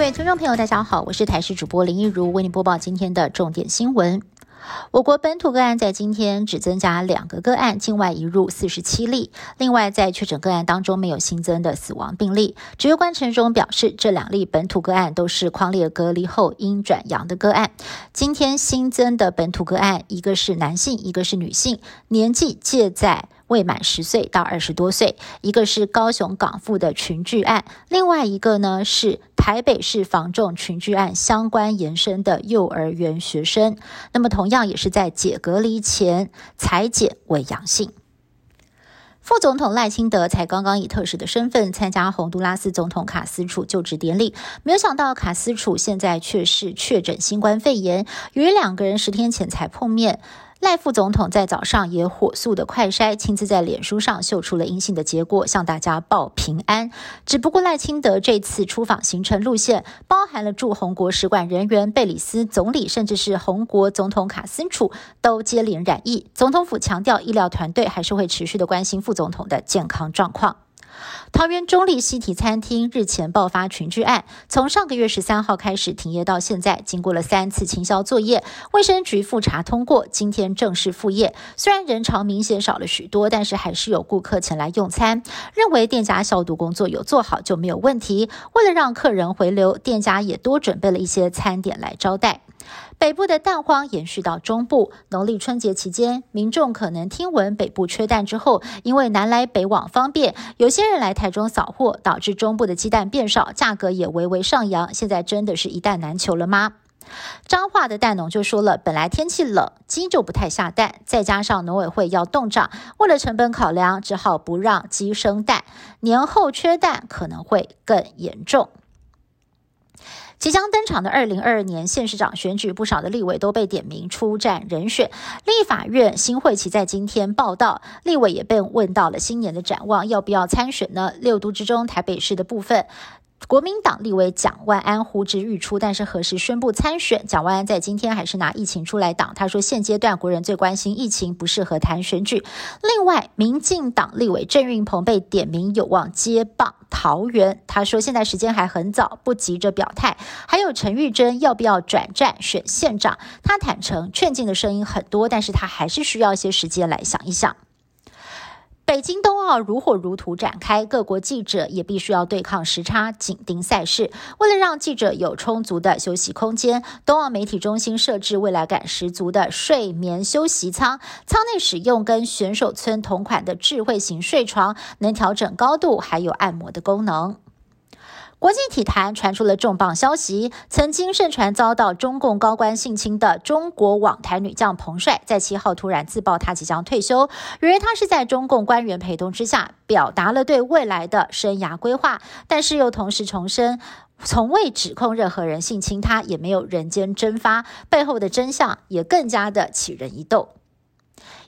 各位听众朋友，大家好，我是台视主播林一如，为您播报今天的重点新闻。我国本土个案在今天只增加两个个案，境外移入四十七例。另外，在确诊个案当中没有新增的死亡病例。指挥官陈忠表示，这两例本土个案都是框列隔离后因转阳的个案。今天新增的本土个案，一个是男性，一个是女性，年纪介在。未满十岁到二十多岁，一个是高雄港富的群聚案，另外一个呢是台北市防重群聚案相关延伸的幼儿园学生。那么同样也是在解隔离前裁检为阳性。副总统赖清德才刚刚以特使的身份参加洪都拉斯总统卡斯楚就职典礼，没有想到卡斯楚现在却是确诊新冠肺炎，由于两个人十天前才碰面。赖副总统在早上也火速的快筛，亲自在脸书上秀出了阴性的结果，向大家报平安。只不过赖清德这次出访行程路线，包含了驻红国使馆人员、贝里斯总理，甚至是红国总统卡斯楚都接连染疫。总统府强调，医疗团队还是会持续的关心副总统的健康状况。桃园中立西提餐厅日前爆发群聚案，从上个月十三号开始停业到现在，经过了三次清消作业，卫生局复查通过，今天正式复业。虽然人潮明显少了许多，但是还是有顾客前来用餐，认为店家消毒工作有做好就没有问题。为了让客人回流，店家也多准备了一些餐点来招待。北部的蛋荒延续到中部，农历春节期间，民众可能听闻北部缺蛋之后，因为南来北往方便，有些人来台中扫货，导致中部的鸡蛋变少，价格也微微上扬。现在真的是一蛋难求了吗？彰化的蛋农就说了，本来天气冷，鸡就不太下蛋，再加上农委会要冻涨，为了成本考量，只好不让鸡生蛋，年后缺蛋可能会更严重。即将登场的二零二二年县市长选举，不少的立委都被点名出战人选。立法院新会期在今天报道，立委也被问到了新年的展望，要不要参选呢？六都之中，台北市的部分。国民党立委蒋万安呼之欲出，但是何时宣布参选？蒋万安在今天还是拿疫情出来挡。他说，现阶段国人最关心疫情，不适合谈选举。另外，民进党立委郑运鹏被点名有望接棒桃园。他说，现在时间还很早，不急着表态。还有陈玉珍要不要转战选县长？他坦诚劝进的声音很多，但是他还是需要一些时间来想一想。京冬奥如火如荼展开，各国记者也必须要对抗时差，紧盯赛事。为了让记者有充足的休息空间，冬奥媒体中心设置未来感十足的睡眠休息舱，舱内使用跟选手村同款的智慧型睡床，能调整高度，还有按摩的功能。国际体坛传出了重磅消息，曾经盛传遭到中共高官性侵的中国网坛女将彭帅，在七号突然自曝她即将退休，原来她是在中共官员陪同之下，表达了对未来的生涯规划，但是又同时重申，从未指控任何人性侵他，也没有人间蒸发，背后的真相也更加的起人疑窦。